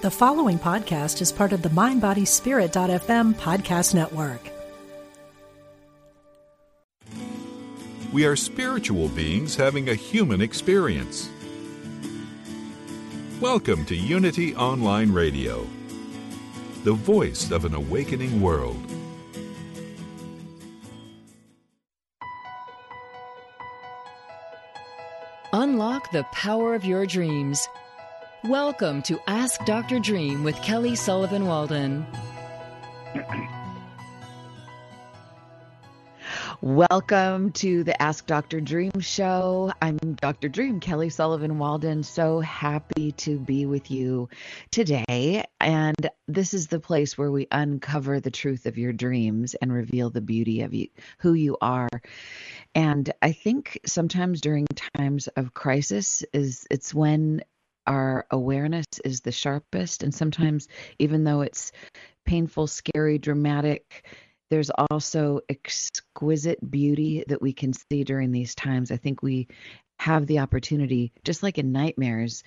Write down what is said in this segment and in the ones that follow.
The following podcast is part of the MindBodySpirit.fm podcast network. We are spiritual beings having a human experience. Welcome to Unity Online Radio, the voice of an awakening world. Unlock the power of your dreams. Welcome to Ask Dr. Dream with Kelly Sullivan Walden. Welcome to the Ask Dr. Dream show. I'm Dr. Dream, Kelly Sullivan Walden. So happy to be with you today. And this is the place where we uncover the truth of your dreams and reveal the beauty of you, who you are. And I think sometimes during times of crisis is it's when our awareness is the sharpest and sometimes even though it's painful, scary, dramatic, there's also exquisite beauty that we can see during these times. I think we have the opportunity, just like in nightmares,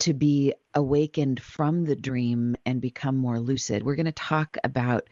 to be awakened from the dream and become more lucid. We're going to talk about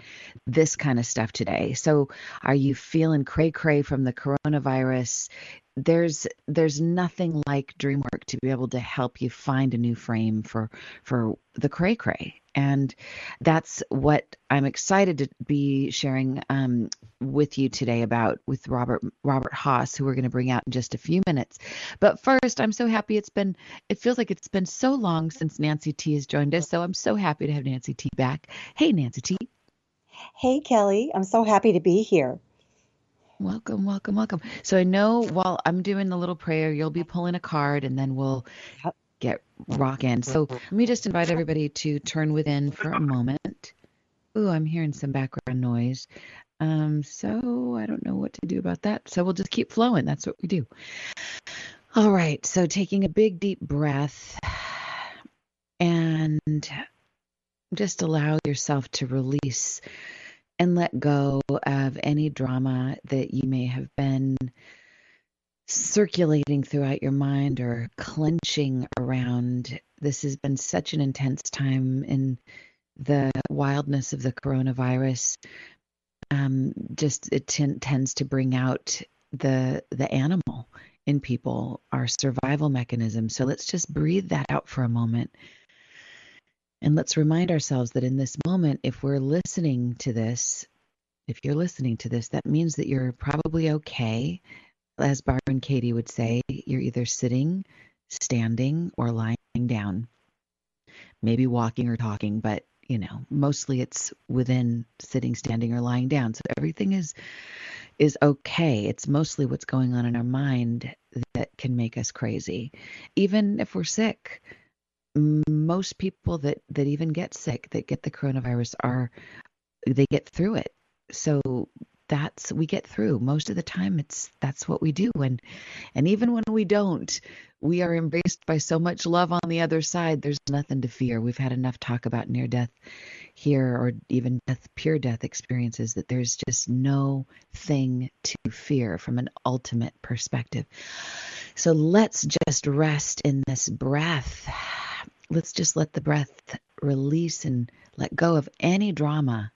this kind of stuff today. So, are you feeling cray cray from the coronavirus? There's there's nothing like dream work to be able to help you find a new frame for for the cray cray and that's what I'm excited to be sharing um, with you today about with Robert Robert Hoss, who we're going to bring out in just a few minutes. But first, I'm so happy it's been it feels like it's been so long since Nancy T has joined us, so I'm so happy to have Nancy T back. Hey, Nancy T. Hey, Kelly. I'm so happy to be here. Welcome, welcome, welcome. So I know while I'm doing the little prayer, you'll be pulling a card, and then we'll get rocking. So let me just invite everybody to turn within for a moment. Ooh, I'm hearing some background noise. Um, so I don't know what to do about that. So we'll just keep flowing. That's what we do. All right. So taking a big, deep breath and just allow yourself to release and let go of any drama that you may have been circulating throughout your mind or clenching around. This has been such an intense time in the wildness of the coronavirus. Um, just it t- tends to bring out the the animal in people, our survival mechanism. So let's just breathe that out for a moment. And let's remind ourselves that in this moment, if we're listening to this, if you're listening to this, that means that you're probably okay as Byron Katie would say, you're either sitting, standing, or lying down. Maybe walking or talking, but you know, mostly it's within sitting, standing, or lying down. So everything is is okay. It's mostly what's going on in our mind that can make us crazy. Even if we're sick, most people that that even get sick, that get the coronavirus, are they get through it. So that's we get through. Most of the time it's that's what we do. And and even when we don't we are embraced by so much love on the other side there's nothing to fear. We've had enough talk about near death here or even death pure death experiences that there's just no thing to fear from an ultimate perspective. So let's just rest in this breath let's just let the breath release and let go of any drama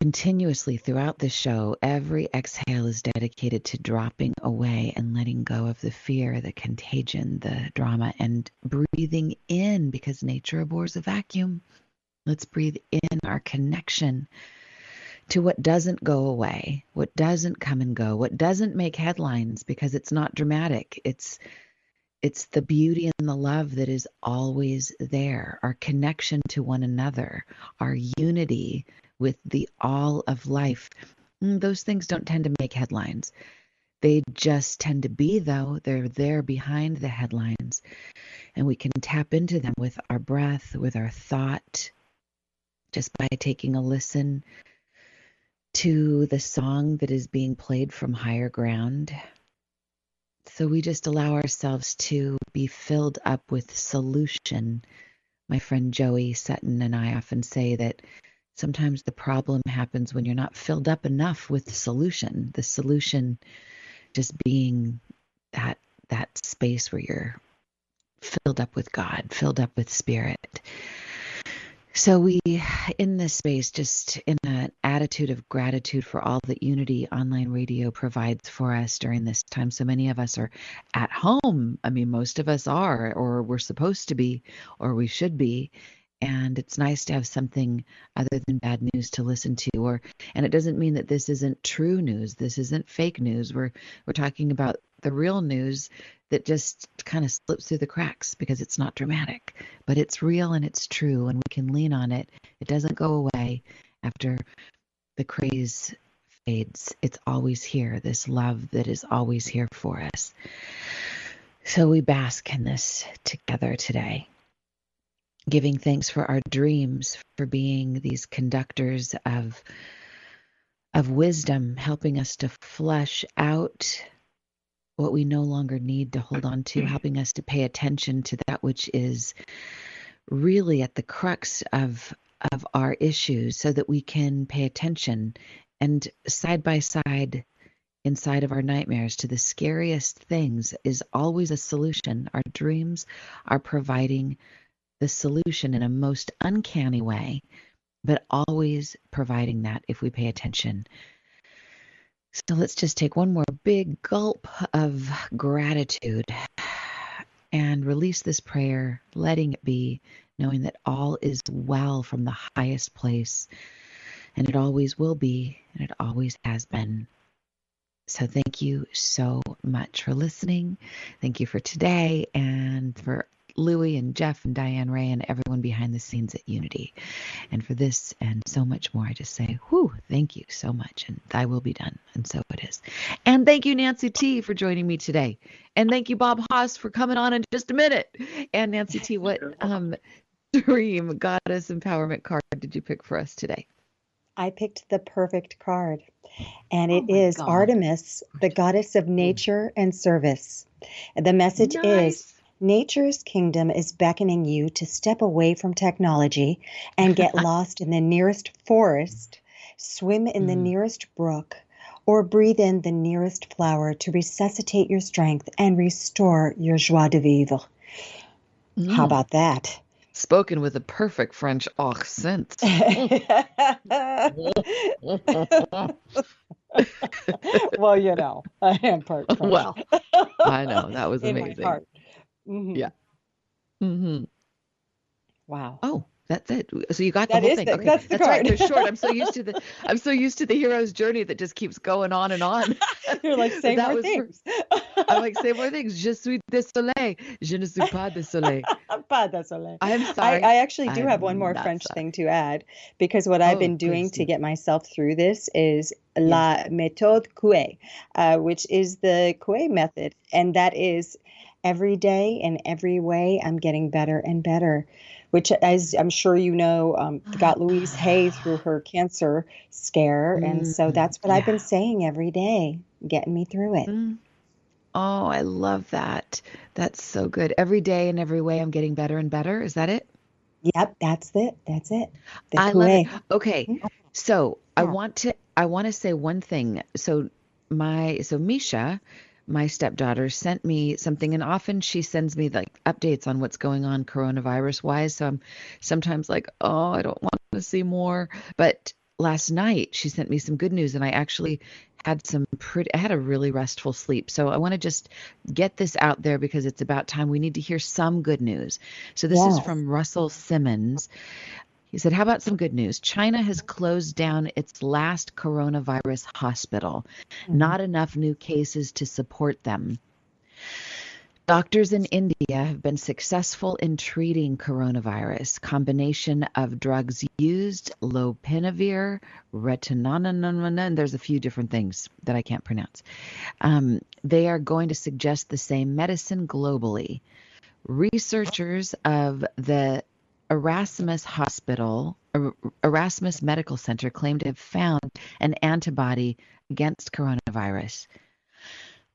Continuously throughout the show, every exhale is dedicated to dropping away and letting go of the fear, the contagion, the drama, and breathing in because nature abhors a vacuum. Let's breathe in our connection to what doesn't go away, what doesn't come and go, what doesn't make headlines because it's not dramatic. It's it's the beauty and the love that is always there, our connection to one another, our unity with the all of life. Mm, those things don't tend to make headlines. They just tend to be, though, they're there behind the headlines. And we can tap into them with our breath, with our thought, just by taking a listen to the song that is being played from higher ground. So we just allow ourselves to be filled up with solution. My friend Joey Sutton and I often say that sometimes the problem happens when you're not filled up enough with the solution the solution just being that that space where you're filled up with God, filled up with Spirit. So we, in this space, just in an attitude of gratitude for all that Unity Online Radio provides for us during this time. So many of us are at home. I mean, most of us are, or we're supposed to be, or we should be. And it's nice to have something other than bad news to listen to. Or, and it doesn't mean that this isn't true news. This isn't fake news. We're we're talking about the real news that just kind of slips through the cracks because it's not dramatic, but it's real and it's true, and we can lean on it. It doesn't go away after the craze fades. It's always here, this love that is always here for us. So we bask in this together today, giving thanks for our dreams, for being these conductors of of wisdom, helping us to flesh out what we no longer need to hold on to, helping us to pay attention to that which is really at the crux of of our issues so that we can pay attention and side by side inside of our nightmares to the scariest things is always a solution. Our dreams are providing the solution in a most uncanny way, but always providing that if we pay attention. So let's just take one more big gulp of gratitude and release this prayer, letting it be, knowing that all is well from the highest place, and it always will be, and it always has been. So thank you so much for listening. Thank you for today and for Louie and Jeff and Diane Ray and everyone behind the scenes at Unity. And for this and so much more, I just say, whew, thank you so much. And thy will be done. And so it is. And thank you, Nancy T, for joining me today. And thank you, Bob Hoss, for coming on in just a minute. And Nancy T, what um, dream goddess empowerment card did you pick for us today? I picked the perfect card, and it oh is God. Artemis, the goddess of nature and service. The message nice. is Nature's kingdom is beckoning you to step away from technology and get lost in the nearest forest, swim in the mm. nearest brook, or breathe in the nearest flower to resuscitate your strength and restore your joie de vivre. Mm. How about that? Spoken with a perfect French accent. well, you know, I am part French. Well, I know that was amazing. Mm-hmm. Yeah. Mm-hmm. Wow. Oh, that's it. So you got the that whole thing. The, okay. That's, that's right. They're short. I'm so used to the I'm so used to the hero's journey that just keeps going on and on. You're like say more things. For, I'm like say more things. Je suis de soleil. Je ne suis pas de soleil. pas de soleil. I'm sorry. I, I actually do I'm have one more French sorry. thing to add because what I've oh, been doing please. to get myself through this is la méthode Coué, uh, which is the Coué method, and that is every day in every way i'm getting better and better which as i'm sure you know um, got louise hay through her cancer scare and so Mm, that's what i've been saying every day getting me through it Mm. Oh, I love that. That's so good. Every day in every way, I'm getting better and better. Is that it? yep that's it that's it the I love it. Okay, Mhm. so I want to I want to say one thing. So my so Misha, my stepdaughter, sent me something, and often she sends me like updates on what's going on coronavirus wise. So I'm sometimes like, oh, I don't want to see more. But last night she sent me some good news, and I actually had some pretty. I had a really restful sleep. So I want to just get this out there because it's about time. We need to hear some good news. So this is from Russell Simmons. He said, How about some good news? China has closed down its last coronavirus hospital. Not enough new cases to support them. Doctors in India have been successful in treating coronavirus. Combination of drugs used, lopinavir, retinol, and there's a few different things that I can't pronounce. Um, they are going to suggest the same medicine globally. Researchers of the Erasmus Hospital, Er- Erasmus Medical Center claimed to have found an antibody against coronavirus.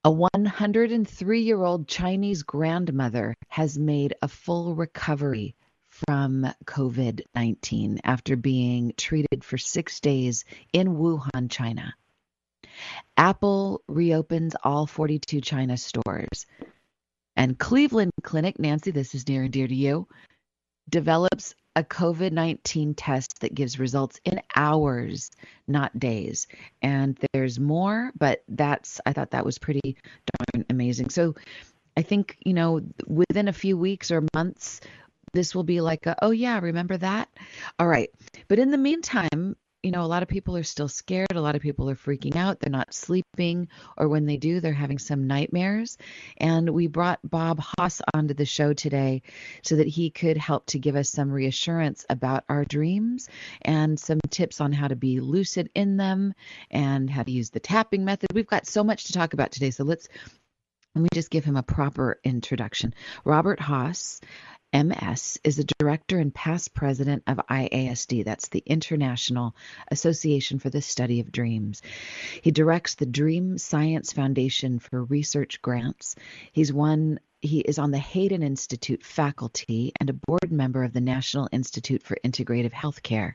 A 103 year old Chinese grandmother has made a full recovery from COVID 19 after being treated for six days in Wuhan, China. Apple reopens all 42 China stores. And Cleveland Clinic, Nancy, this is near and dear to you, develops a COVID 19 test that gives results in hours, not days. And there's more, but that's, I thought that was pretty darn amazing. So I think, you know, within a few weeks or months, this will be like, a, oh, yeah, remember that? All right. But in the meantime, you know, a lot of people are still scared. A lot of people are freaking out. They're not sleeping, or when they do, they're having some nightmares. And we brought Bob Hoss onto the show today so that he could help to give us some reassurance about our dreams and some tips on how to be lucid in them and how to use the tapping method. We've got so much to talk about today. So let's let me just give him a proper introduction. Robert Hoss MS is a director and past president of IASD, that's the International Association for the Study of Dreams. He directs the Dream Science Foundation for research grants. He's one he is on the Haden Institute faculty and a board member of the National Institute for Integrative Healthcare.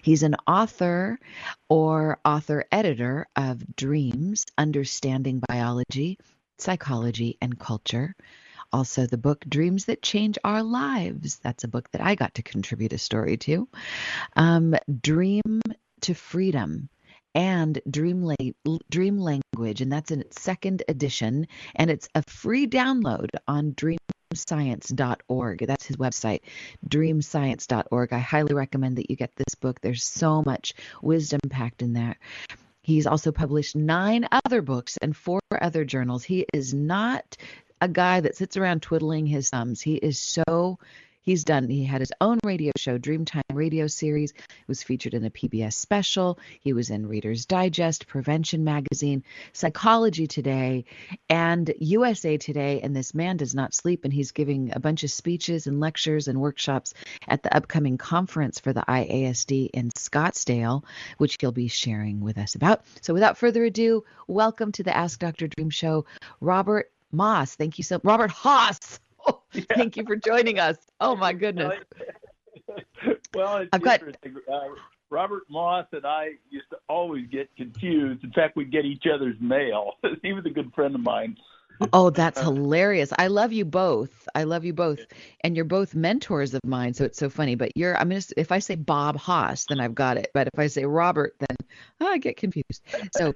He's an author or author editor of Dreams Understanding Biology, Psychology, and Culture. Also, the book Dreams That Change Our Lives. That's a book that I got to contribute a story to. Um, Dream to Freedom and Dream, La- Dream Language, and that's in its second edition, and it's a free download on dreamscience.org. That's his website, dreamscience.org. I highly recommend that you get this book. There's so much wisdom packed in there. He's also published nine other books and four other journals. He is not a guy that sits around twiddling his thumbs. He is so he's done he had his own radio show dreamtime radio series was featured in a pbs special he was in reader's digest prevention magazine psychology today and usa today and this man does not sleep and he's giving a bunch of speeches and lectures and workshops at the upcoming conference for the iasd in scottsdale which he'll be sharing with us about so without further ado welcome to the ask dr dream show robert Moss. Thank you so Robert Hoss. Yeah. Thank you for joining us. Oh my goodness. well, it's I've interesting. Got... Uh, Robert Moss and I used to always get confused. In fact, we'd get each other's mail. he was a good friend of mine. Oh, that's uh, hilarious. I love you both. I love you both. And you're both mentors of mine, so it's so funny. But you're I'm gonna if I say Bob Hoss, then I've got it. But if I say Robert, then oh, I get confused. So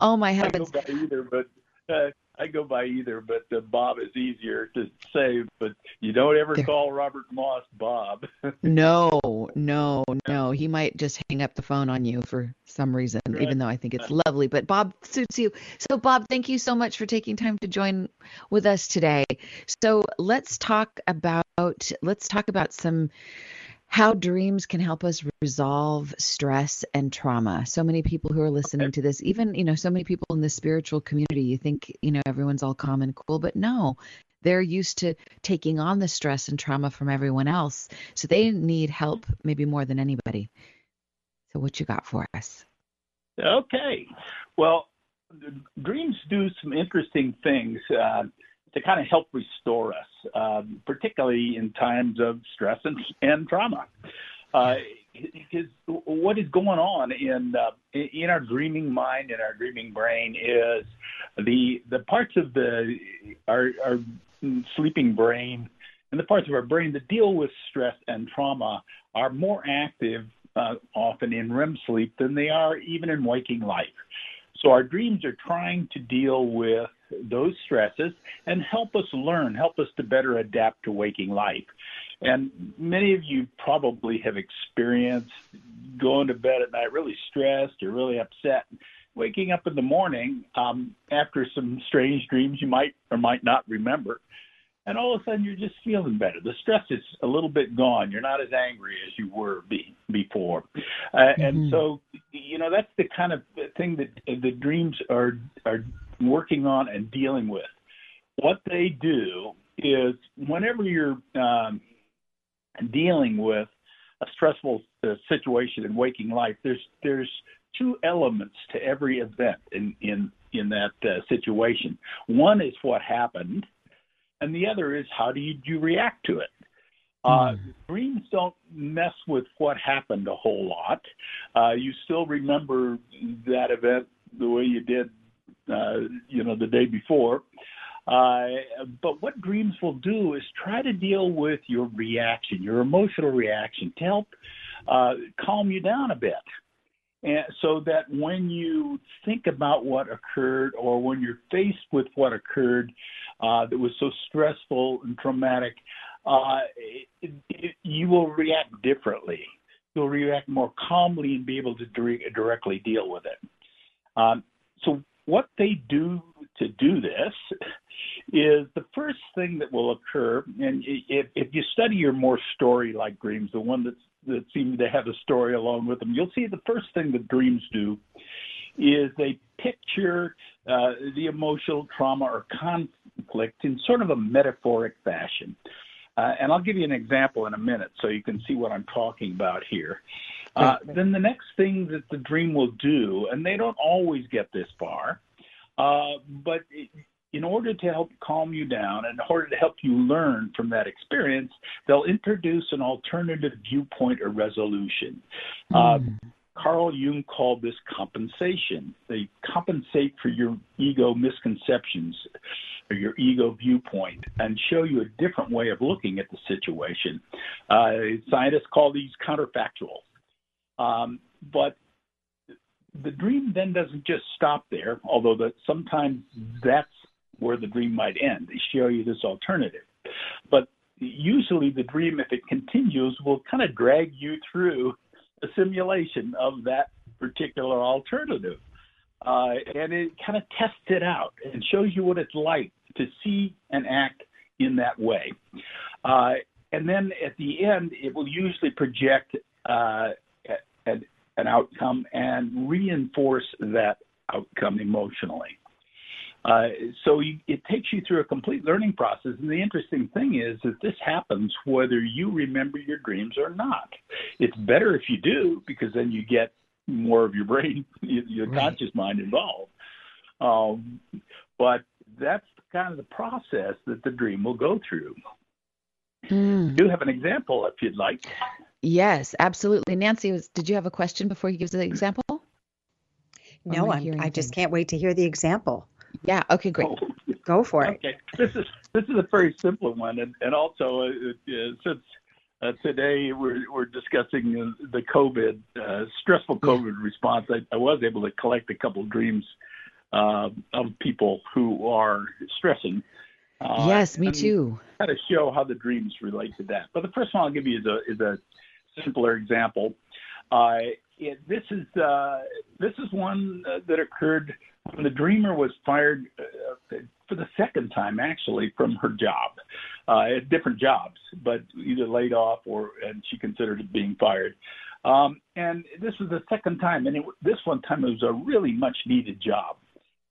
oh my heavens. I go by either, but uh, I go by either, but uh, Bob is easier to say. But you don't ever there. call Robert Moss Bob. no, no, no. He might just hang up the phone on you for some reason, right. even though I think it's lovely. But Bob suits you. So, Bob, thank you so much for taking time to join with us today. So let's talk about let's talk about some how dreams can help us resolve stress and trauma. So many people who are listening to this, even, you know, so many people in the spiritual community, you think, you know, everyone's all calm and cool, but no, they're used to taking on the stress and trauma from everyone else. So they need help maybe more than anybody. So what you got for us? Okay. Well, dreams do some interesting things. Uh, to kind of help restore us, um, particularly in times of stress and, and trauma. Uh, because what is going on in uh, in our dreaming mind and our dreaming brain is the the parts of the our, our sleeping brain and the parts of our brain that deal with stress and trauma are more active uh, often in REM sleep than they are even in waking life. So our dreams are trying to deal with those stresses and help us learn, help us to better adapt to waking life. And many of you probably have experienced going to bed at night really stressed or really upset. Waking up in the morning um, after some strange dreams you might or might not remember, and all of a sudden you're just feeling better. The stress is a little bit gone. You're not as angry as you were be, before, uh, mm-hmm. and so you know that's the kind of thing that the dreams are are working on and dealing with. What they do is whenever you're um, dealing with a stressful uh, situation in waking life, there's there's two elements to every event in in in that uh, situation. One is what happened, and the other is how do you, do you react to it. Uh, mm. Dreams don't mess with what happened a whole lot. Uh, you still remember that event the way you did uh, you know, the day before. Uh, but what dreams will do is try to deal with your reaction, your emotional reaction, to help uh, calm you down a bit. And so that when you think about what occurred or when you're faced with what occurred uh, that was so stressful and traumatic, uh, it, it, you will react differently. You'll react more calmly and be able to dire- directly deal with it. Um, so, what they do to do this is the first thing that will occur, and if, if you study your more story-like dreams, the one that's, that seem to have a story along with them, you'll see the first thing that dreams do is they picture uh, the emotional trauma or conflict in sort of a metaphoric fashion. Uh, and I'll give you an example in a minute so you can see what I'm talking about here. Uh, then the next thing that the dream will do, and they don't always get this far, uh, but in order to help calm you down, and in order to help you learn from that experience, they'll introduce an alternative viewpoint or resolution. Mm. Carl Jung called this compensation. They compensate for your ego misconceptions or your ego viewpoint and show you a different way of looking at the situation. Uh, scientists call these counterfactuals. Um, but the dream then doesn't just stop there, although that sometimes that's where the dream might end. They show you this alternative. But usually the dream, if it continues, will kind of drag you through a simulation of that particular alternative. Uh, and it kind of tests it out and shows you what it's like to see and act in that way. Uh, and then at the end, it will usually project uh, an, an outcome and reinforce that outcome emotionally. Uh, so you, it takes you through a complete learning process. And the interesting thing is that this happens whether you remember your dreams or not. It's better if you do because then you get more of your brain, your right. conscious mind involved. Um, but that's kind of the process that the dream will go through. Mm. You have an example if you'd like. Yes, absolutely. Nancy, was, did you have a question before you give the example? No, I'm, I just can't wait to hear the example. Yeah. Okay. Great. Oh. Go for it. Okay. This is this is a very simple one, and and also uh, uh, since uh, today we're we're discussing the COVID uh, stressful COVID response, I, I, was able to collect a couple of dreams uh, of people who are stressing. Uh, yes, me too. Kind of show how the dreams relate to that. But the first one I'll give you is a is a simpler example. It, this is this is one that occurred when the dreamer was fired uh, for the second time, actually, from her job, uh, at different jobs, but either laid off or and she considered it being fired. Um, and this was the second time, and it, this one time it was a really much needed job.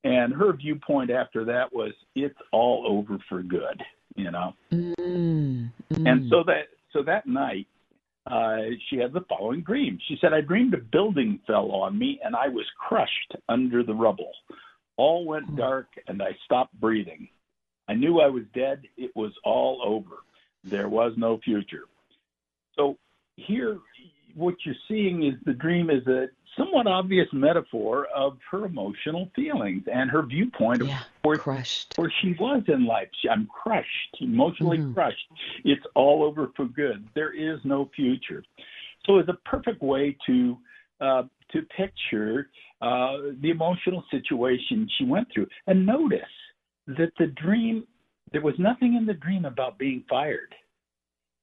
And her viewpoint after that was, "It's all over for good," you know. Mm, mm. And so that so that night, uh, she had the following dream. She said, I dreamed a building fell on me and I was crushed under the rubble. All went hmm. dark and I stopped breathing. I knew I was dead. It was all over. There was no future. So here, what you're seeing is the dream is a somewhat obvious metaphor of her emotional feelings and her viewpoint yeah, of where, crushed. where she was in life. She, I'm crushed, emotionally mm-hmm. crushed. It's all over for good. There is no future. So it's a perfect way to uh, to picture uh, the emotional situation she went through. And notice that the dream, there was nothing in the dream about being fired.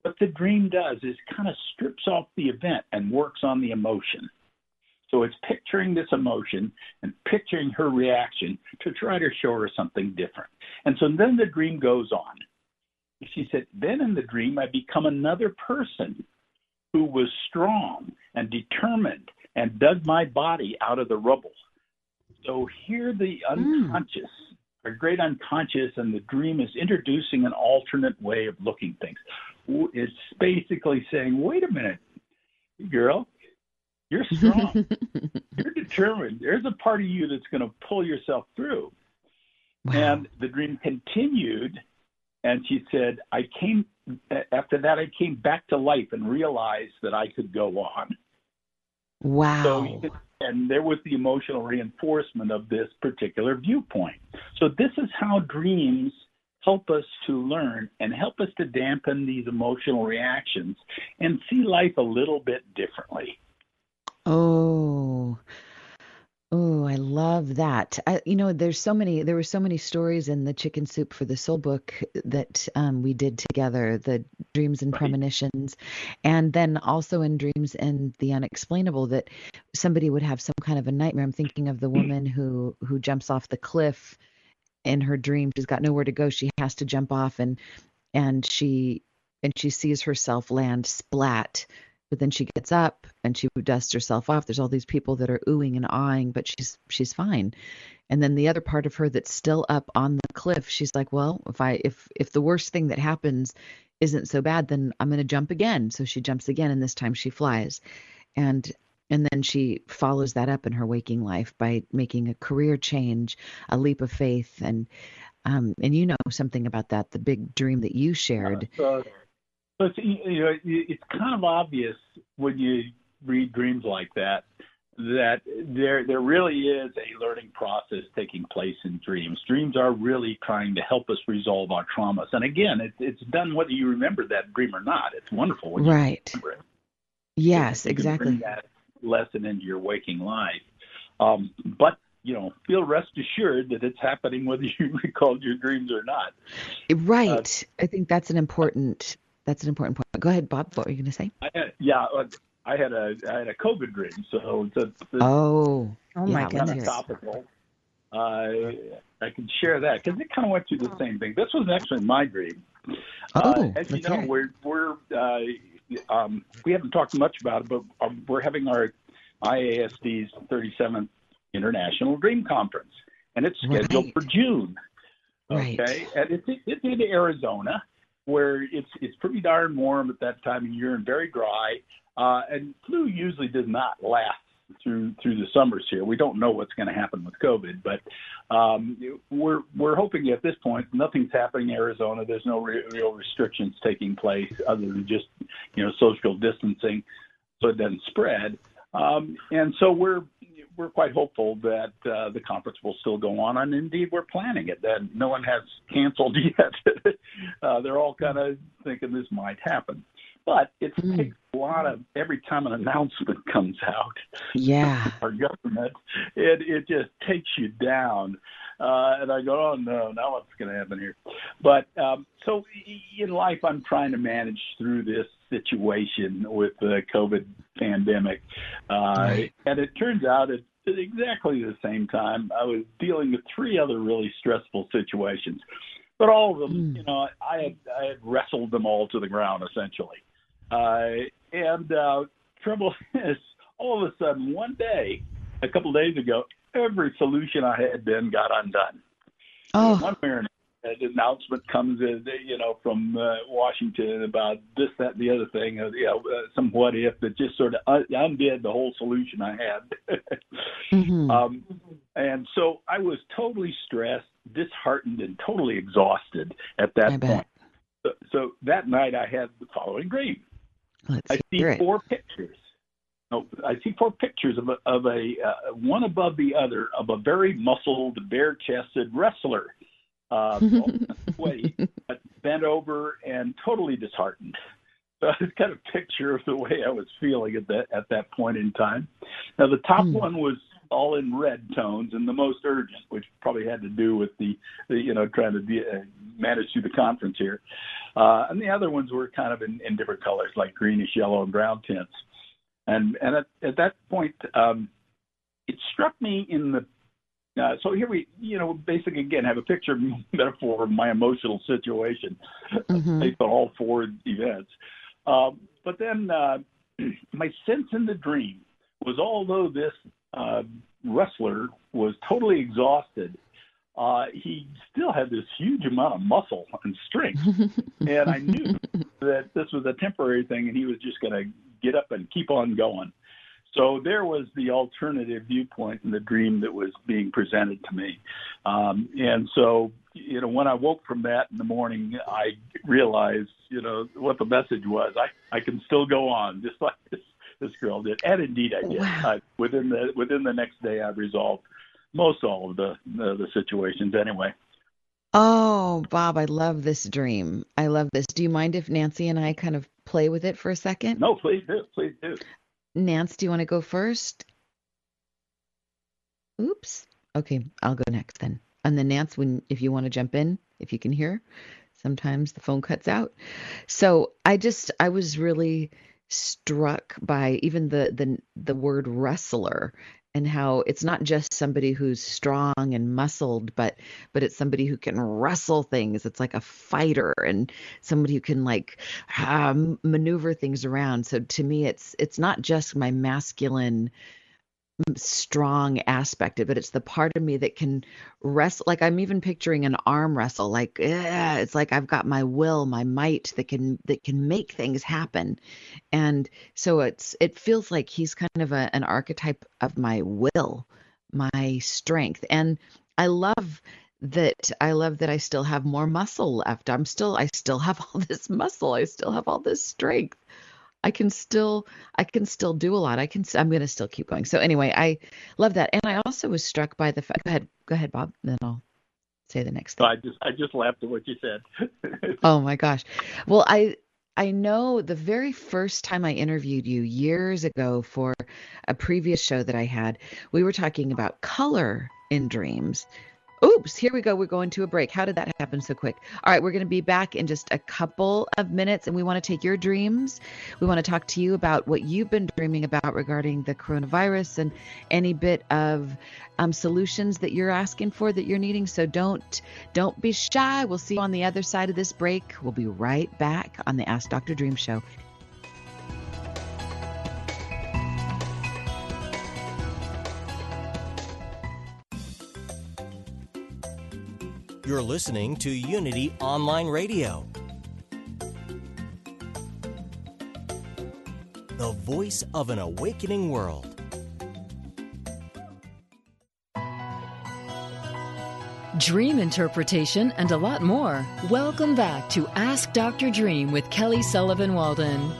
What the dream does is kind of strips off the event and works on the emotion. So it's picturing this emotion and picturing her reaction to try to show her something different. And so then the dream goes on. She said, Then in the dream, I become another person who was strong and determined and dug my body out of the rubble. So here the hmm. unconscious, mm. our great unconscious, and the dream is introducing an alternate way of looking things. It's basically saying, wait a minute, girl, you're strong. You're determined. There's a part of you that's going to pull yourself through. Wow. And the dream continued, and she said, I came, after that, I came back to life and realized that I could go on. Wow. So, and there was the emotional reinforcement of this particular viewpoint. So, this is how dreams help us to learn and help us to dampen these emotional reactions and see life a little bit differently. Oh, Oh, I love that. I, you know, there's so many. There were so many stories in the Chicken Soup for the Soul book that um, we did together. The dreams and Right. premonitions, and then also in dreams and the unexplainable that somebody would have some kind of a nightmare. I'm thinking of the woman who who jumps off the cliff in her dream. She's got nowhere to go. She has to jump off, and and she and she sees herself land splat but then she gets up and she dusts herself off there's all these people that are oohing and awing but she's she's fine and then the other part of her that's still up on the cliff she's like well if i if if the worst thing that happens isn't so bad then i'm going to jump again so she jumps again and this time she flies and and then she follows that up in her waking life by making a career change a leap of faith and um and you know something about that the big dream that you shared So, so it's, you know, it's kind of obvious when you read dreams like that that there there really is a learning process taking place in dreams. Dreams are really trying to help us resolve our traumas. And again, it's it's done whether you remember that dream or not. It's wonderful when you right remember it. yes exactly that lesson into your waking life. Um, but you know, feel rest assured that it's happening whether you recall your dreams or not. Right. I think that's an important that's an important point. Go ahead, Bob. What were you going to say? I had, yeah, uh, I had a I had a COVID dream, so it's, a, it's Oh, Oh my let's kind of topical. Uh, I can share that because it kind of went through the same thing. This was actually my dream. oh, uh, as you know, we're we're uh, um, we haven't talked much about it, but um, we're having our IASD's 37th International Dream Conference, and it's scheduled Right. for June. Right. Okay, and it's it's in Arizona, where it's it's pretty darn warm at that time of year and very dry. Uh, and flu usually does not last through through the summers here. We don't know what's going to happen with COVID, but um, we're we're hoping at this point nothing's happening in Arizona. There's no re- real restrictions taking place other than just you know social distancing, so it doesn't spread. Um, and so we're we're quite hopeful that uh, the conference will still go on, and indeed we're planning it. That no one has canceled yet. uh, they're all kind of thinking this might happen, but it's Hmm. Lot of every time an announcement comes out Yeah. our government, it it just takes you down. Uh, and I go, oh no, now what's going to happen here? But um, so in life, I'm trying to manage through this situation with the COVID pandemic, uh, Right. and it turns out at at exactly the same time, I was dealing with three other really stressful situations. But all of them, Mm. you know, I had I had wrestled them all to the ground essentially. Uh, and uh, trouble is, all of a sudden, one day, a couple of days ago, every solution I had been got undone. Oh, One way or another, an announcement comes, in, you know, from uh, Washington about this, that, and the other thing, uh, you know, uh, some what if that just sort of un- undid the whole solution I had. mm-hmm. um, and so I was totally stressed, disheartened, and totally exhausted at that I point. So, so that night I had the following dream. Let's I see it. four pictures. No, I see four pictures of a, of a uh, one above the other of a very muscled, bare-chested wrestler, uh, but bent over and totally disheartened. So it's kind of a picture of the way I was feeling at that at that point in time. Now the top Hmm. one was all in red tones and the most urgent, which probably had to do with the, the you know trying to de- uh, manage through the conference here. Uh, and the other ones were kind of in, in different colors, like greenish, yellow, and brown tints. And and at, at that point, um, it struck me in the. Uh, so here we, you know, basically again have a picture metaphor of my emotional situation Mhm. based on all four events. Um, but then uh, my sense in the dream was, although this uh, wrestler was totally exhausted, uh, he still had this huge amount of muscle and strength and I knew that this was a temporary thing, and he was just going to get up and keep on going. So there was the alternative viewpoint in the dream that was being presented to me, um, and so you know when I woke from that in the morning, I realized you know what the message was. I I can still go on just like this this girl did, and indeed I did. Wow. I, within the within the next day, I resolved most all of the the, the situations anyway. Oh, Bob, I love this dream. I love this. Do you mind if Nancy and I kind of play with it for a second? No, please do. Please do. Nance, do you want to go first? Oops. Okay, I'll go next then. And then Nance, when if you want to jump in, if you can hear, sometimes the phone cuts out. So I just I was really struck by even the the the word wrestler and how it's not just somebody who's strong and muscled but but it's somebody who can wrestle things. It's like a fighter and somebody who can like um, maneuver things around. So to me it's it's not just my masculine strong aspect of it. It's the part of me that can wrestle. Like I'm even picturing an arm wrestle. Like eh, it's like I've got my will, my might that can that can make things happen. And so it's it feels like he's kind of a, an archetype of my will, my strength. And I love that I love that I still have more muscle left. I'm still I still have all this muscle. I still have all this strength. I can still I can still do a lot. I can I'm going to still keep going. So anyway, I love that, and I also was struck by the fact. Go ahead, go ahead, Bob. Then I'll say the next thing. I just I just laughed at what you said. oh my gosh. Well, I I know the very first time I interviewed you years ago for a previous show that I had, we were talking about color in dreams. Oops, here we go. We're going to a break. How did that happen so quick? All right, we're going to be back in just a couple of minutes and we want to take your dreams. We want to talk to you about what you've been dreaming about regarding the coronavirus and any bit of um, solutions that you're asking for that you're needing. So don't don't be shy. We'll see you on the other side of this break. We'll be right back on the Ask Dr. Dream show. You're listening to Unity Online Radio, the voice of an awakening world. Dream interpretation and a lot more. Welcome back to Ask Dr. Dream with Kelly Sullivan Walden.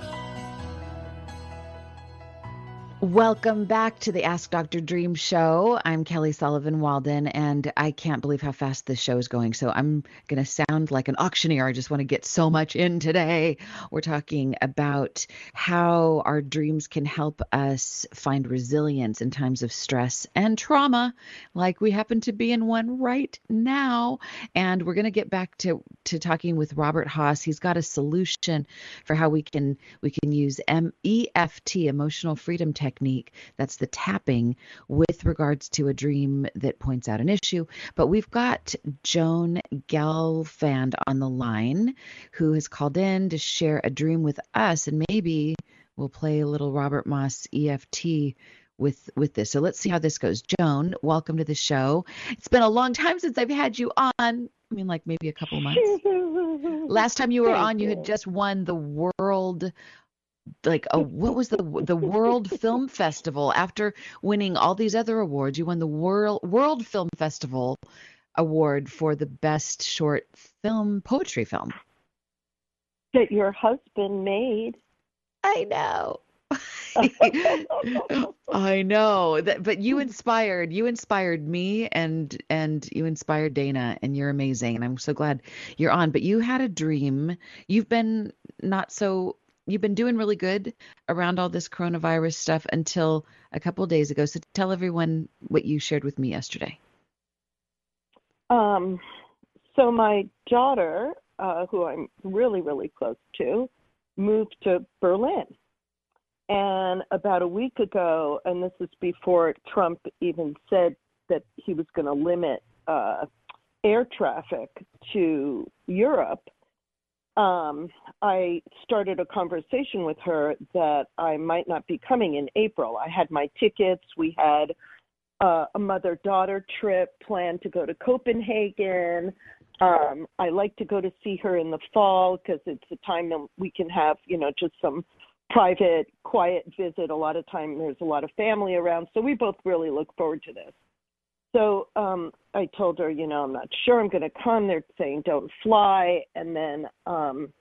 Welcome back to the Ask Dr. Dream show. I'm Kelly Sullivan Walden, and I can't believe how fast this show is going. So I'm going to sound like an auctioneer. I just want to get so much in today. We're talking about how our dreams can help us find resilience in times of stress and trauma, like we happen to be in one right now. And we're going to get back to, to talking with Robert Hoss. He's got a solution for how we can we can use MEFT, emotional freedom technique technique. That's the tapping with regards to a dream that points out an issue. But we've got Joan Gelfand on the line who has called in to share a dream with us, and maybe we'll play a little Robert Moss EFT with with this. So let's see how this goes. Joan, welcome to the show. It's been a long time since I've had you on. I mean, like maybe a couple months. Last time you were Thank on, you had just won the world like a what was the the World Film Festival after winning all these other awards. You won the World World Film Festival award for the best short film poetry film. that your husband made. I know. I know that, but you inspired you inspired me and and you inspired Dana and you're amazing and I'm so glad you're on. But you had a dream. You've been not so you've been doing really good around all this coronavirus stuff until a couple days ago. So tell everyone what you shared with me yesterday. Um, so my daughter, uh, who I'm really, really close to, moved to Berlin. And about a week ago, and this is before Trump even said that he was going to limit uh, air traffic to Europe, um, I started a conversation with her that I might not be coming in April. I had my tickets. We had uh, a mother daughter trip planned to go to Copenhagen. Um, I like to go to see her in the fall because it's a time that we can have, you know, just some private, quiet visit. A lot of time there's a lot of family around. So we both really look forward to this. So um, I told her, you know, I'm not sure I'm going to come. They're saying don't fly. And then, um,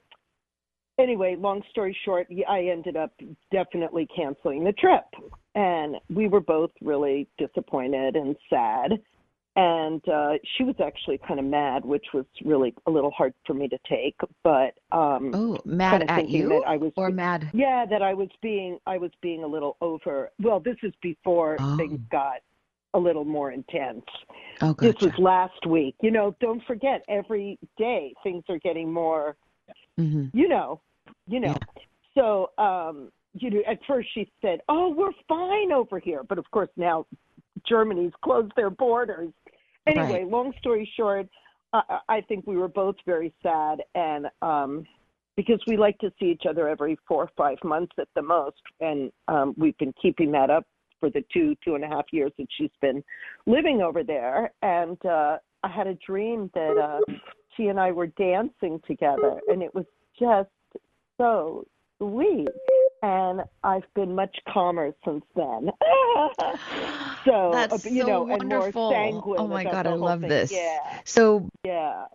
anyway, long story short, I ended up definitely canceling the trip. And we were both really disappointed and sad. and uh, she was actually kind of mad, which was really a little hard for me to take. But um, oh, mad at you, that I was, or mad? Yeah, that I was being I was being a little over. Well, this is before oh. things got a little more intense. Oh, gotcha. This was last week. You know, don't forget every day things are getting more. Mm-hmm. You know, you know. Yeah. So, um, you know, at first she said, "Oh, we're fine over here," but of course now Germany's closed their borders. Anyway, right. long story short, I, I think we were both very sad, and um, because we like to see each other every four or five months at the most, and um, we've been keeping that up for the two two and a half years that she's been living over there. And uh, I had a dream that uh, she and I were dancing together, and it was just so sweet and I've been much calmer since then. so That's you so know, wonderful. and more sanguine. Oh my god, I love thing. this. Yeah. So yeah.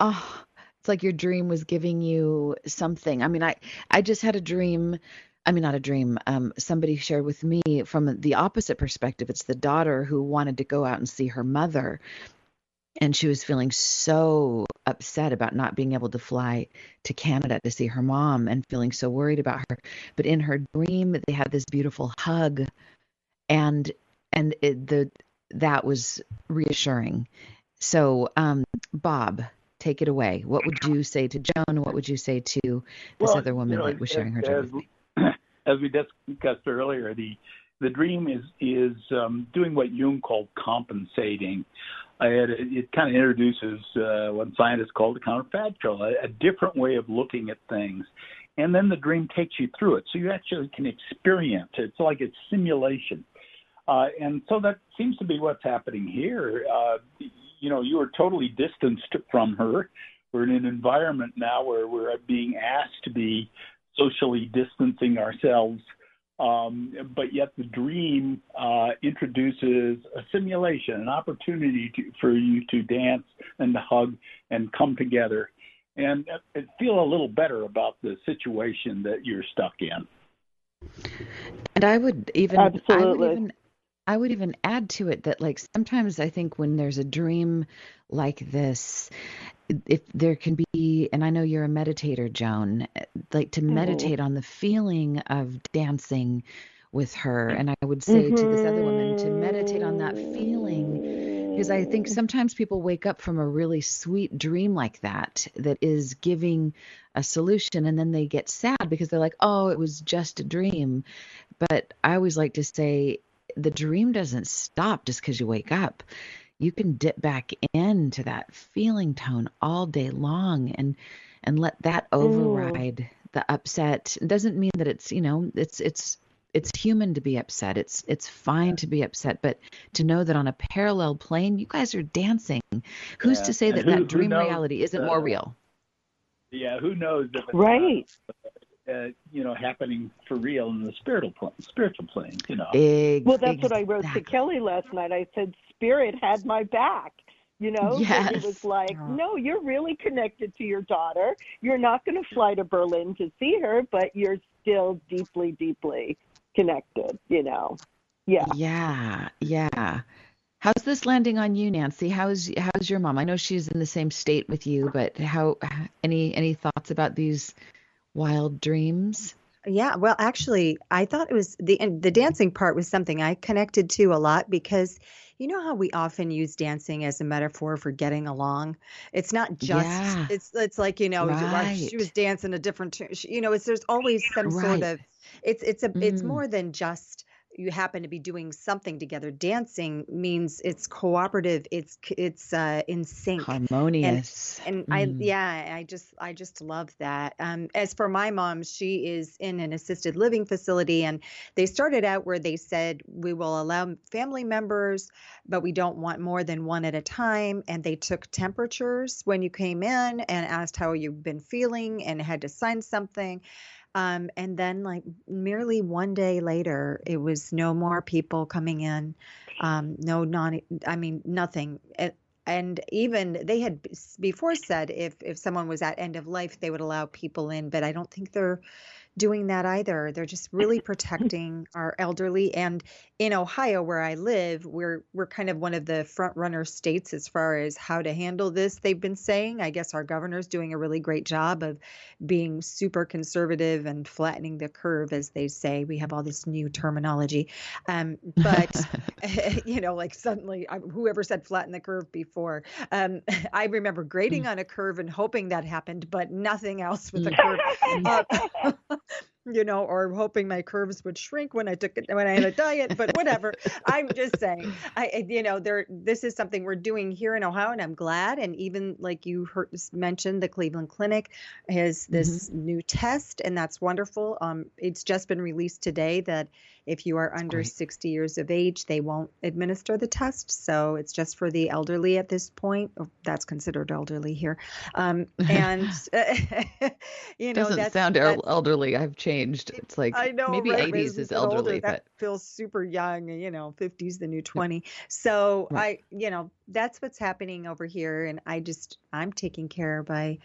Oh, it's like your dream was giving you something. I mean, I I just had a dream. I mean, not a dream. Um, somebody shared with me from the opposite perspective. It's the daughter who wanted to go out and see her mother, and she was feeling so upset about not being able to fly to Canada to see her mom and feeling so worried about her. But in her dream, they had this beautiful hug, and and it, the that was reassuring. So, um, Bob, take it away. What would you say to Joan? What would you say to this well, other woman you know, that was sharing her dream with me? As we discussed earlier, the the dream is is um, doing what Jung called compensating. It, it kind of introduces uh, what scientists call the counterfactual, a, a different way of looking at things. And then the dream takes you through it. So you actually can experience it. It's like it's simulation. Uh, and so that seems to be what's happening here. Uh, you know, you are totally distanced from her. We're in an environment now where we're being asked to be socially distancing ourselves um, but yet the dream uh, introduces a simulation, an opportunity to, for you to dance and to hug and come together and uh, feel a little better about the situation that you're stuck in. And I would even, Absolutely. I would even, I would even add to it that like sometimes I think when there's a dream like this, if there can be and i know you're a meditator joan like to mm-hmm. meditate on the feeling of dancing with her and i would say mm-hmm. to this other woman to meditate on that feeling because i think sometimes people wake up from a really sweet dream like that that is giving a solution and then they get sad because they're like oh it was just a dream but i always like to say the dream doesn't stop just because you wake up you can dip back into that feeling tone all day long and and let that override mm. the upset. It doesn't mean that it's you know it's it's it's human to be upset. It's it's fine to be upset but to know that on a parallel plane you guys are dancing. Who's yeah. to say that who, that dream reality isn't uh, more real? Yeah who knows if it's right. not, uh, you know happening for real in the spiritual plane spiritual plane you know. Ex- well that's what i wrote to kelly last night. I said spirit had my back you know? Yes. it was like no you're really connected to your daughter. You're not going to fly to berlin to see her but you're still deeply deeply connected you know? Yeah. Yeah yeah. How's this landing on you nancy? How's how's your mom? I know she's in the same state with you but how any any thoughts about these wild dreams yeah, well, actually, I thought it was the the dancing part was something I connected to a lot because you know how we often use dancing as a metaphor for getting along. It's not just yeah. it's it's like you know right. she was dancing a different you know it's there's always some right. sort of it's it's a mm. it's more than just you happen to be doing something together. Dancing means it's cooperative. It's it's uh, in sync, harmonious. And, and mm. I yeah, I just I just love that. Um, as for my mom, she is in an assisted living facility, and they started out where they said we will allow family members, but we don't want more than one at a time. And they took temperatures when you came in and asked how you've been feeling, and had to sign something. Um, and then, like, merely one day later, it was no more people coming in, um, no non, I mean, nothing. And, and even they had before said if if someone was at end of life, they would allow people in, but I don't think they're doing that either. They're just really protecting our elderly. And in Ohio, where I live, we're we're kind of one of the front runner states as far as how to handle this. They've been saying. I guess our governor's doing a really great job of being super conservative and flattening the curve, as they say. We have all this new terminology, um, but you know, like suddenly, whoever said flatten the curve before, um, I remember grading mm. on a curve and hoping that happened, but nothing else with the curve. Uh, you know, or hoping my curves would shrink when I took it when I had a diet, but whatever. I'm just saying, I you know, there this is something we're doing here in Ohio, and I'm glad. And even like you heard mentioned, the Cleveland Clinic has this mm-hmm. new test, and that's wonderful. Um, it's just been released today that if you are under 60 years of age, they won't administer the test. So it's just for the elderly at this point. Oh, that's considered elderly here. Um, and, you know, doesn't sound that's, elderly. I've changed. It's like I know, maybe right? 80s is elderly, older, but that feels super young, you know, 50s the new 20. So right. I, you know, that's what's happening over here. And I just, I'm taking care by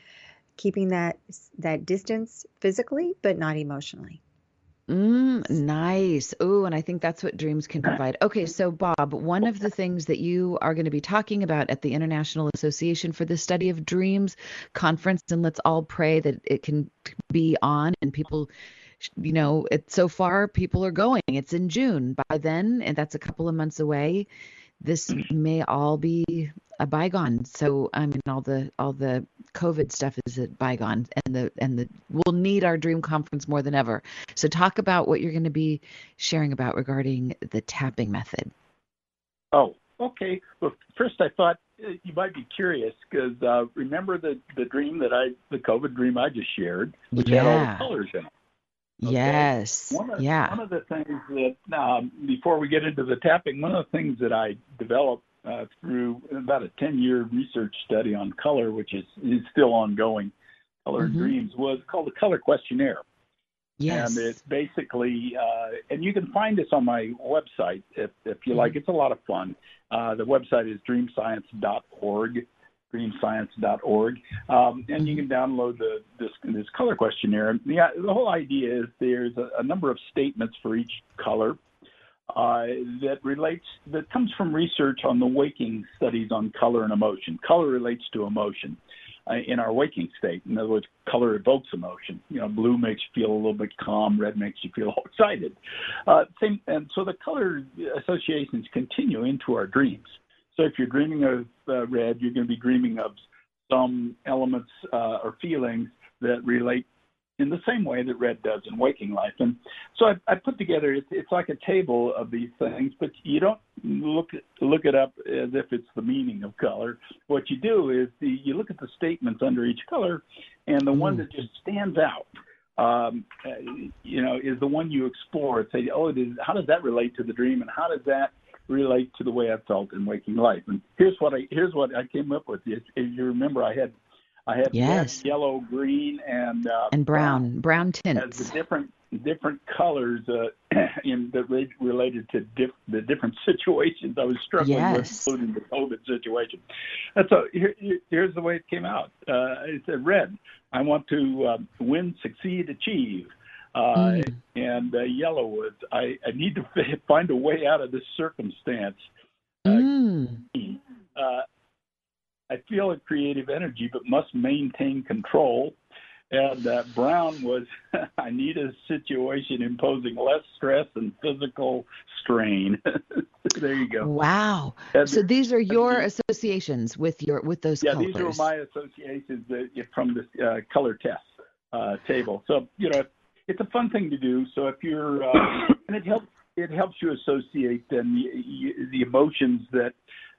keeping that that distance physically but not emotionally Mm, nice. Oh, and I think that's what dreams can provide. Okay, so Bob, one of the things that you are going to be talking about at the International Association for the Study of Dreams conference, and let's all pray that it can be on and people, you know, it so far people are going. It's in June. By then, and that's a couple of months away this may all be a bygone. So I mean, all the all the COVID stuff is a bygone, and the and the we'll need our dream conference more than ever. So talk about what you're going to be sharing about regarding the tapping method. Oh, okay. Well, first I thought uh, you might be curious because uh, remember the the dream that I the COVID dream I just shared, which yeah. had all the colors in it. Okay? Yes. One of, yeah. One of the things that, um, before we get into the tapping, one of the things that I developed uh, through about a 10 year research study on color, which is, is still ongoing, Color mm-hmm. Dreams, was called the Color Questionnaire. Yes. And it's basically, uh, and you can find this on my website if, if you mm-hmm. like. It's a lot of fun. Uh, the website is dreamscience.org dreamscience.org, um, and you can download the this, this color questionnaire. The, the whole idea is there's a, a number of statements for each color uh, that relates that comes from research on the waking studies on color and emotion. Color relates to emotion. Uh, in our waking state. In other words, color evokes emotion. You know, blue makes you feel a little bit calm, red makes you feel excited. Uh, same, and so the color associations continue into our dreams. So if you're dreaming of uh, red, you're going to be dreaming of some elements uh, or feelings that relate in the same way that red does in waking life. And so I, I put together it's, it's like a table of these things, but you don't look look it up as if it's the meaning of color. What you do is the, you look at the statements under each color, and the mm. one that just stands out. Um, uh, you know, is the one you explore and say, oh, it is, how does that relate to the dream, and how does that relate to the way I felt in waking life. And here's what I here's what I came up with. If, if you remember, I had I had yes. red, yellow, green, and uh, and brown brown tints. As the different different colors uh, in that related to diff, the different situations I was struggling yes. with, including the COVID situation. And so here, here's the way it came out. Uh, it said red. I want to uh, win, succeed, achieve. Uh, mm. And uh, Yellowwood, I, I need to find a way out of this circumstance. Uh, mm. Uh, I feel a creative energy, but must maintain control. And uh, Brown was, I need a situation imposing less stress and physical strain. there you go. Wow. And, so these are your associations with your with those yeah, colors. these are my associations from the uh, color test uh, table. So you know, it's a fun thing to do. So if you're, uh, and it helps it helps you associate then the, the emotions that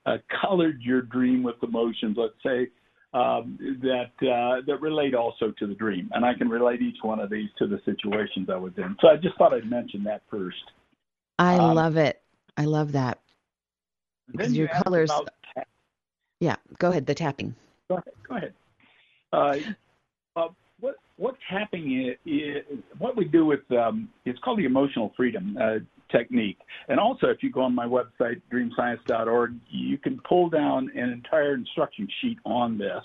uh, colored your dream with emotions. Let's say um, that uh, that relate also to the dream, and I can relate each one of these to the situations I was in. So I just thought I'd mention that first. I um, love it. I love that because your colors. Yeah, go ahead. The tapping. Go ahead. Go ahead. Uh, what's happening is, what we do with um, it's called the emotional freedom uh, technique. And also, if you go on my website dreamscience.org, you can pull down an entire instruction sheet on this.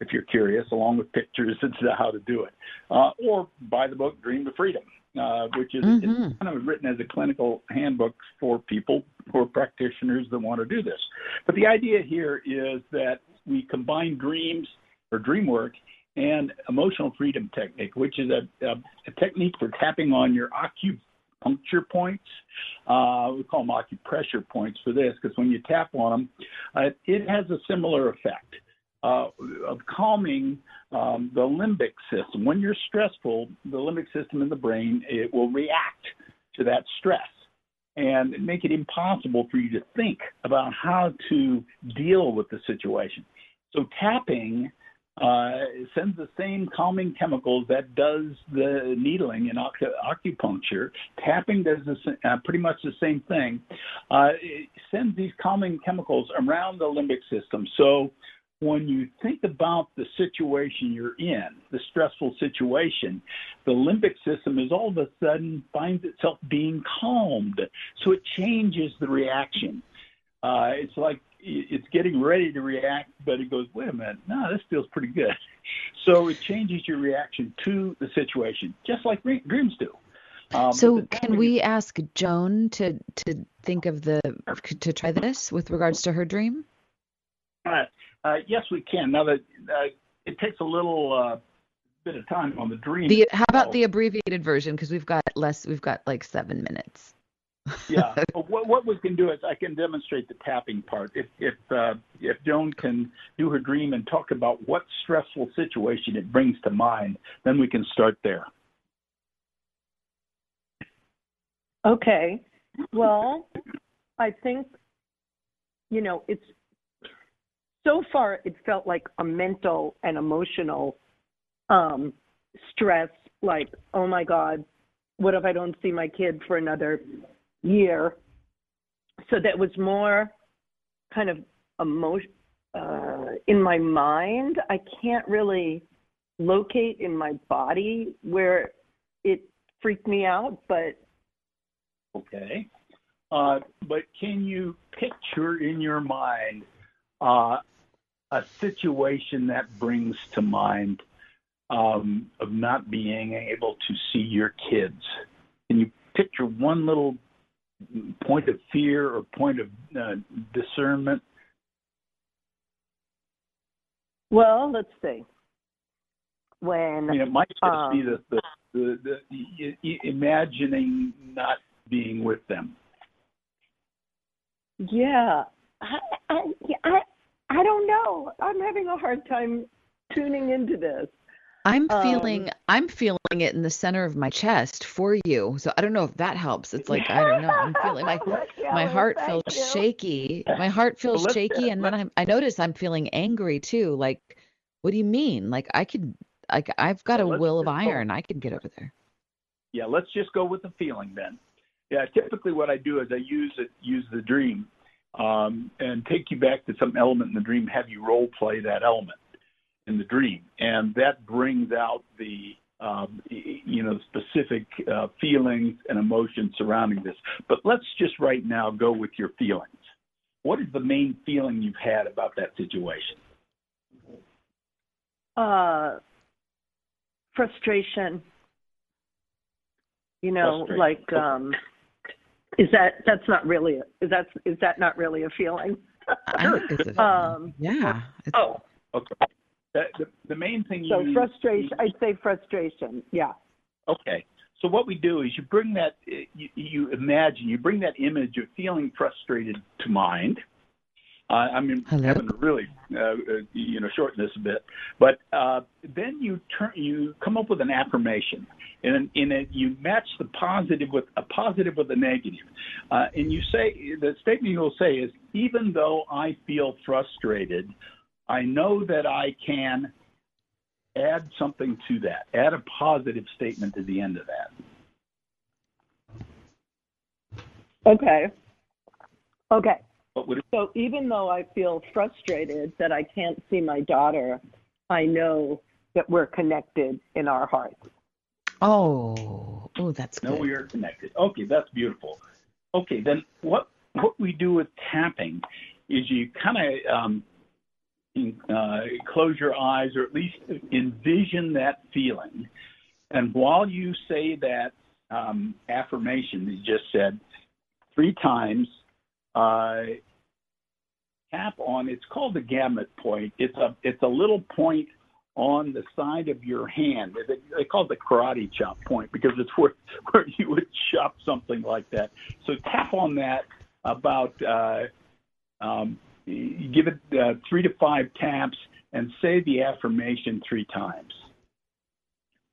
if you're curious, along with pictures as to how to do it. Uh, or buy the book Dream to Freedom, uh, which is mm-hmm. kind of written as a clinical handbook for people who are practitioners that want to do this. But the idea here is that we combine dreams or dream work and emotional freedom technique, which is a, a, a technique for tapping on your acupuncture points. Uh, we call them acupressure points for this because when you tap on them, uh, it has a similar effect. Uh, of calming um, the limbic system. When you're stressful, the limbic system in the brain it will react to that stress and make it impossible for you to think about how to deal with the situation. So tapping uh, sends the same calming chemicals that does the needling in acupuncture. Tapping does the, uh, pretty much the same thing. Uh, it sends these calming chemicals around the limbic system. So when you think about the situation you're in, the stressful situation, the limbic system is all of a sudden finds itself being calmed. So it changes the reaction. Uh, it's like it's getting ready to react, but it goes, wait a minute, no, this feels pretty good. So it changes your reaction to the situation, just like dreams do. Um, so can we ask Joan to to think of the to try this with regards to her dream? Uh, uh, yes, we can. Now that uh, it takes a little uh, bit of time on the dream. The, how about the abbreviated version? Because we've got less. We've got like seven minutes yeah. what, what we can do is I can demonstrate the tapping part. If if uh, if Joan can do her dream and talk about what stressful situation it brings to mind, then we can start there. Okay. Well, I think you know it's so far it felt like a mental and emotional um, stress. Like, oh my God, what if I don't see my kid for another year. So that was more kind of emotion uh, in my mind. I can't really locate in my body where it freaked me out, but okay. Uh, but can you picture in your mind uh, a situation that brings to mind um, of not being able to see your kids? Can you picture one little point of fear or point of uh, discernment? Well, let's see. When I mean, it might just um, be the, the, the, the, imagining not being with them. Yeah, I, I, I, I don't know. I'm having a hard time tuning into this. I'm feeling um, I'm feeling it in the center of my chest for you. So I don't know if that helps. It's like I don't know. I'm feeling my my heart feels you. shaky. My heart feels well, shaky and then I I notice I'm feeling angry too. Like what do you mean? Like I could like I've got a will of iron. I could get over there. Yeah, let's just go with the feeling then. Yeah, typically what I do is I use it use the dream um, and take you back to some element in the dream, have you role play that element in the dream, and that brings out the um, you know specific uh, feelings and emotions surrounding this. But let's just right now go with your feelings. What is the main feeling you've had about that situation? Uh, frustration. You know, frustration. like um, is that that's not really is that is that not really a feeling? um, yeah. Oh, okay. The, the, the main thing so you. So frustration, you, I'd say frustration, yeah. Okay. So what we do is you bring that, you, you imagine, you bring that image of feeling frustrated to mind. Uh, I mean, Hello? having to really, uh, uh, you know, shorten this a bit. But uh, then you turn, you come up with an affirmation, and in it you match the positive with a positive with a negative, uh, and you say the statement you'll say is, even though I feel frustrated, I know that I can add something to that, add a positive statement to the end of that. Okay. Okay. So even though I feel frustrated that I can't see my daughter, I know that we're connected in our hearts. Oh, oh, that's good. No, we are connected. Okay, that's beautiful. Okay, then what what we do with tapping is you kind of um, uh, close your eyes or at least envision that feeling. And while you say that um, affirmation you just said three times, uh, tap on. It's called the gamut point. It's a it's a little point on the side of your hand. They, they call it the karate chop point because it's where where you would chop something like that. So tap on that about. Uh, um, give it uh, three to five taps and say the affirmation three times.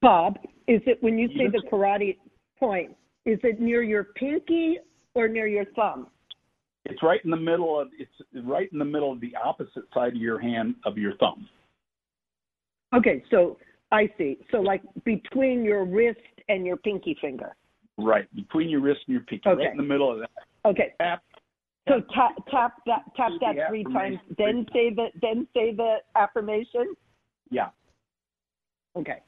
Bob, is it when you say the karate point, is it near your pinky or near your thumb? It's right in the middle of it's right in the middle of the opposite side of your hand of your thumb. Okay, so I see. So like between your wrist and your pinky finger. Right, between your wrist and your pinky, okay. right in the middle of that. Okay. Tap. So tap tap that tap that three times, then say the then say the affirmation. Yeah. Okay.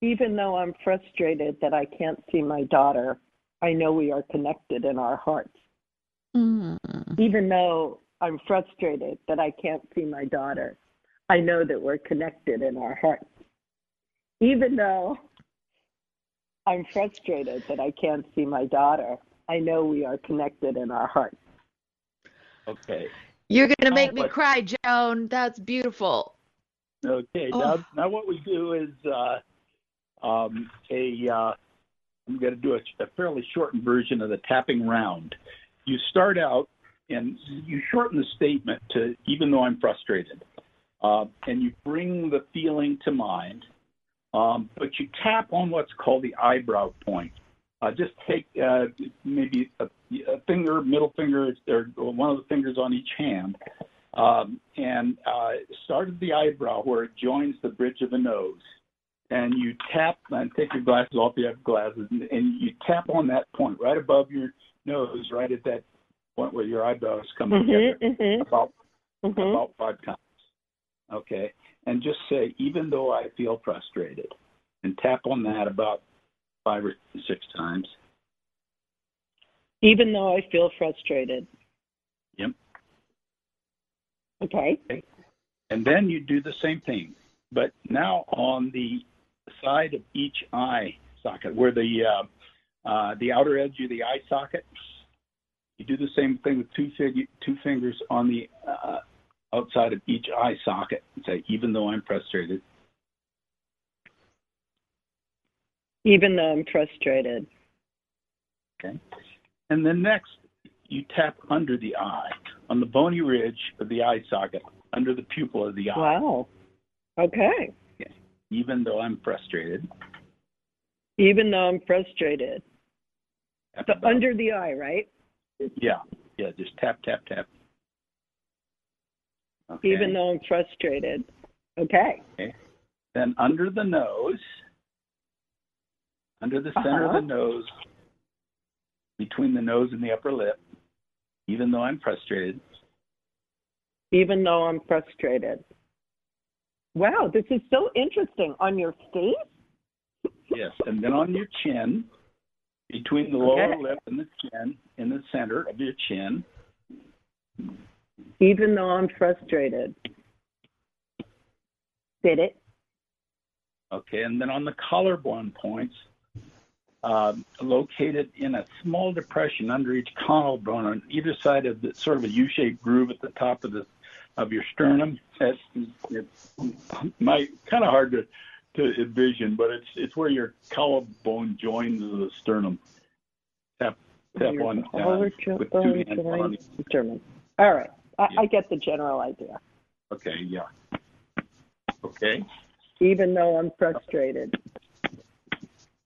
Even though I'm frustrated that I can't see my daughter, I know we are connected in our hearts. Mm. Even though I'm frustrated that I can't see my daughter, I know that we're connected in our hearts. Even though I'm frustrated that I can't see my daughter, I know we are connected in our hearts. Okay. You're going to make me cry, Joan. That's beautiful. Okay. Oh. Now, now what we do is uh, um, a uh, I'm going to do a, a, fairly shortened version of the tapping round. You start out and you shorten the statement to even though I'm frustrated, uh, and you bring the feeling to mind, um, but you tap on what's called the eyebrow point. Uh, just take uh, maybe a, a, finger, middle finger, or one of the fingers on each hand, um, and uh, start at the eyebrow where it joins the bridge of the nose and you tap and take your glasses off. if You have glasses, and, and you tap on that point right above your nose, right at that point where your eyebrows come mm-hmm, together, mm-hmm. about mm-hmm. about five times. Okay, and just say, even though I feel frustrated, and tap on that about five or six times. Even though I feel frustrated. Yep. Okay. okay. And then you do the same thing, but now on the side of each eye socket, where the uh, uh, the outer edge of the eye socket. You do the same thing with two, fig- two fingers on the uh, outside of each eye socket and say, even though I'm frustrated. Even though I'm frustrated. Okay. And then next, you tap under the eye, on the bony ridge of the eye socket, under the pupil of the eye. Wow. Okay okay. even though I'm frustrated. Even though I'm frustrated. So under the eye, right? Yeah, yeah, just tap, tap, tap. Okay. Even though I'm frustrated. Okay. okay. Then under the nose, under the center uh-huh. of the nose, between the nose and the upper lip, even though I'm frustrated. Even though I'm frustrated. Wow, this is so interesting. On your face? Yes, and then on your chin, between the lower okay. lip and the chin, in the center of your chin. Even though I'm frustrated. Did it? Okay, and then on the collarbone points, um, located in a small depression under each collarbone on either side of the sort of a U-shaped groove at the top of the of your sternum. It's, it's my kind of hard to to envision, but it's it's where your collarbone joins the sternum. Tap tap your on uh, with two hands on the sternum. All right, I, yeah. I get the general idea. Okay, yeah. Okay. Even though I'm frustrated.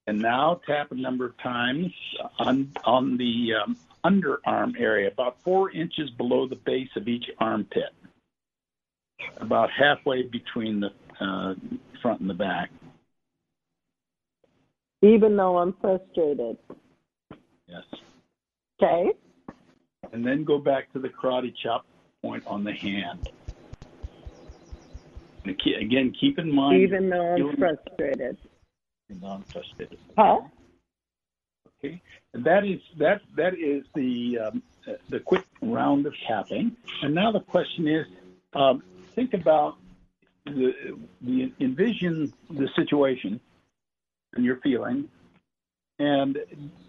And now tap a number of times on on the um, underarm area, about four inches below the base of each armpit about halfway between the uh, front and the back. Even though I'm frustrated. Yes. Okay. And then go back to the karate chop point on the hand. Again, keep in mind. Even though I'm frustrated. I'm frustrated. Huh? Okay. And that is that that is the um, the quick round of tapping. And now the question is um, think about the, the envision the situation and your feeling, and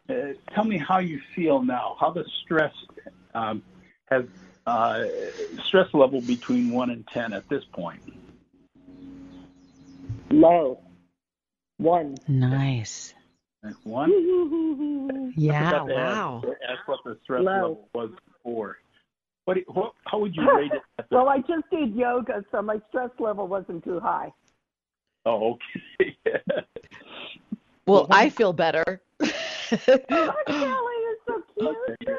uh, tell me how you feel now, how the stress um, has uh, stress level between one and ten at this point. Low. One. Nice. One. yeah. Wow. Ask, ask what the stress Low. level was before. What, what, how would you rate it? well, I just did yoga, so my stress level wasn't too high. Oh, okay. well, I feel better. oh, Kelly is so cute. Okay.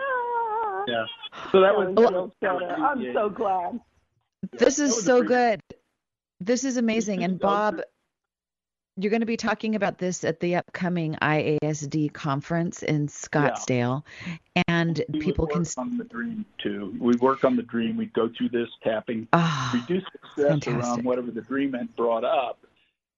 Yeah. So that was. Well, uh, I'm so glad. This is so good. This is amazing. And Bob, you're going to be talking about this at the upcoming IASD conference in Scottsdale, yeah. and we people can on the dream too. We work on the dream. We go through this tapping, oh, reduce the stress fantastic. around whatever the dream had brought up,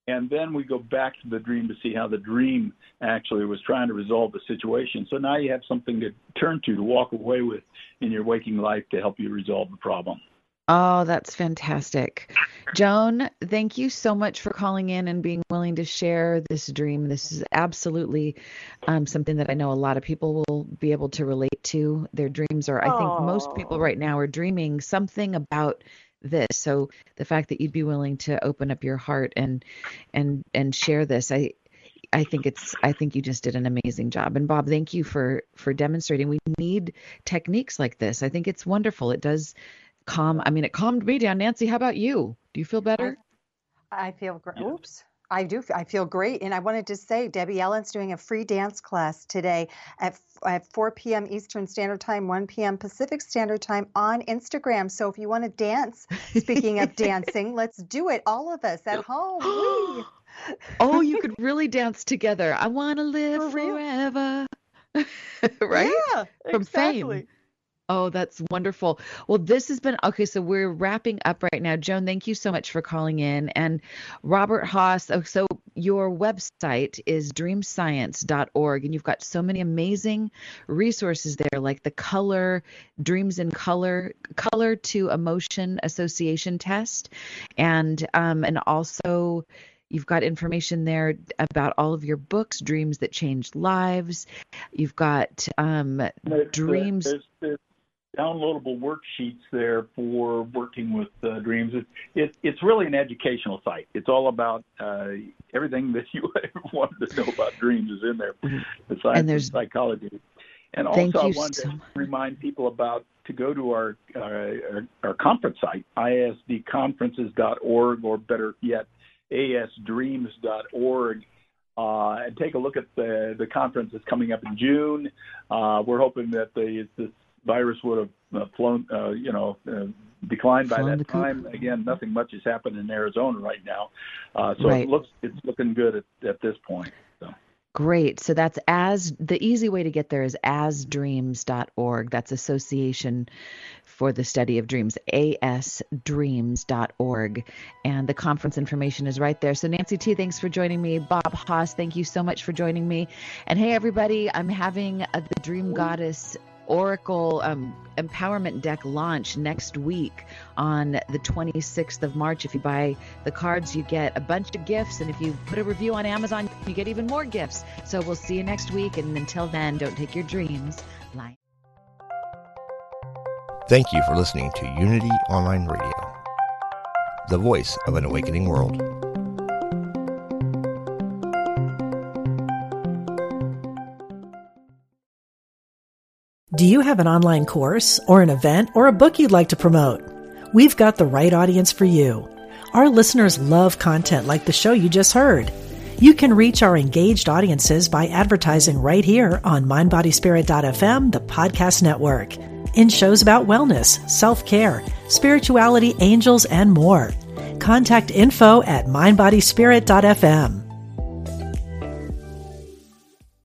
and then we go back to the dream to see how the dream actually was trying to resolve the situation. So now you have something to turn to to walk away with in your waking life to help you resolve the problem. Oh, that's fantastic. Joan, thank you so much for calling in and being willing to share this dream. This is absolutely um, something that I know a lot of people will be able to relate to. Their dreams are, I think most people right now are dreaming something about this. So the fact that you'd be willing to open up your heart and and and share this, I I think it's I think you just did an amazing job. And Bob, thank you for for demonstrating. We need techniques like this. I think it's wonderful. It does calm. I mean, it calmed me down. Nancy, how about you? Do you feel better? I feel great. Oops. I do. I feel great. And I wanted to say, Debbie Allen's doing a free dance class today at, at 4 p.m. Eastern Standard Time, 1 p.m. Pacific Standard Time on Instagram. So if you want to dance, speaking of dancing, let's do it. All of us at home. oh, you could really dance together. I want to live For forever. right? Yeah, From exactly. fame. Oh, that's wonderful. Well, this has been okay. So we're wrapping up right now. Joan, thank you so much for calling in. And Robert Hoss, oh, so your website is dreamscience.org, and you've got so many amazing resources there, like the color, dreams in color, color to emotion association test, and um, and also You've got information there about all of your books, Dreams That Change Lives. You've got um, there's, dreams. There's, there's, downloadable worksheets there for working with uh, dreams. It, it, it's really an educational site. It's all about uh, everything that you wanted to know about dreams is in there, the science and there's, psychology. And also, I wanted so to remind people about to go to our, uh, our, our conference site, isdconferences.org, or better yet, asdreams.org. Uh, and take a look at the the conference that's coming up in June. Uh, we're hoping that the, the virus would have uh, flown, uh, you know, uh, declined by that time. Again, nothing much has happened in Arizona right now, uh, so right. it looks it's looking good at, at this point. So. Great. So that's as the easy way to get there is asdreams.org. That's Association for the Study of Dreams, asdreams.org. And the conference information is right there. So, Nancy T, thanks for joining me. Bob Hoss, thank you so much for joining me. And hey, everybody, I'm having a, the Dream Goddess Oracle um, Empowerment Deck launch next week on the 26th of March. If you buy the cards, you get a bunch of gifts. And if you put a review on Amazon, you get even more gifts. So we'll see you next week. And until then, don't take your dreams light. Thank you for listening to Unity Online Radio, the voice of an awakening world. Do you have an online course or an event or a book you'd like to promote? We've got the right audience for you. Our listeners love content like the show you just heard. You can reach our engaged audiences by advertising right here on mindbodyspirit.fm, the podcast network, in shows about wellness, self care, spirituality, angels, and more. Contact info at mindbodyspirit.fm.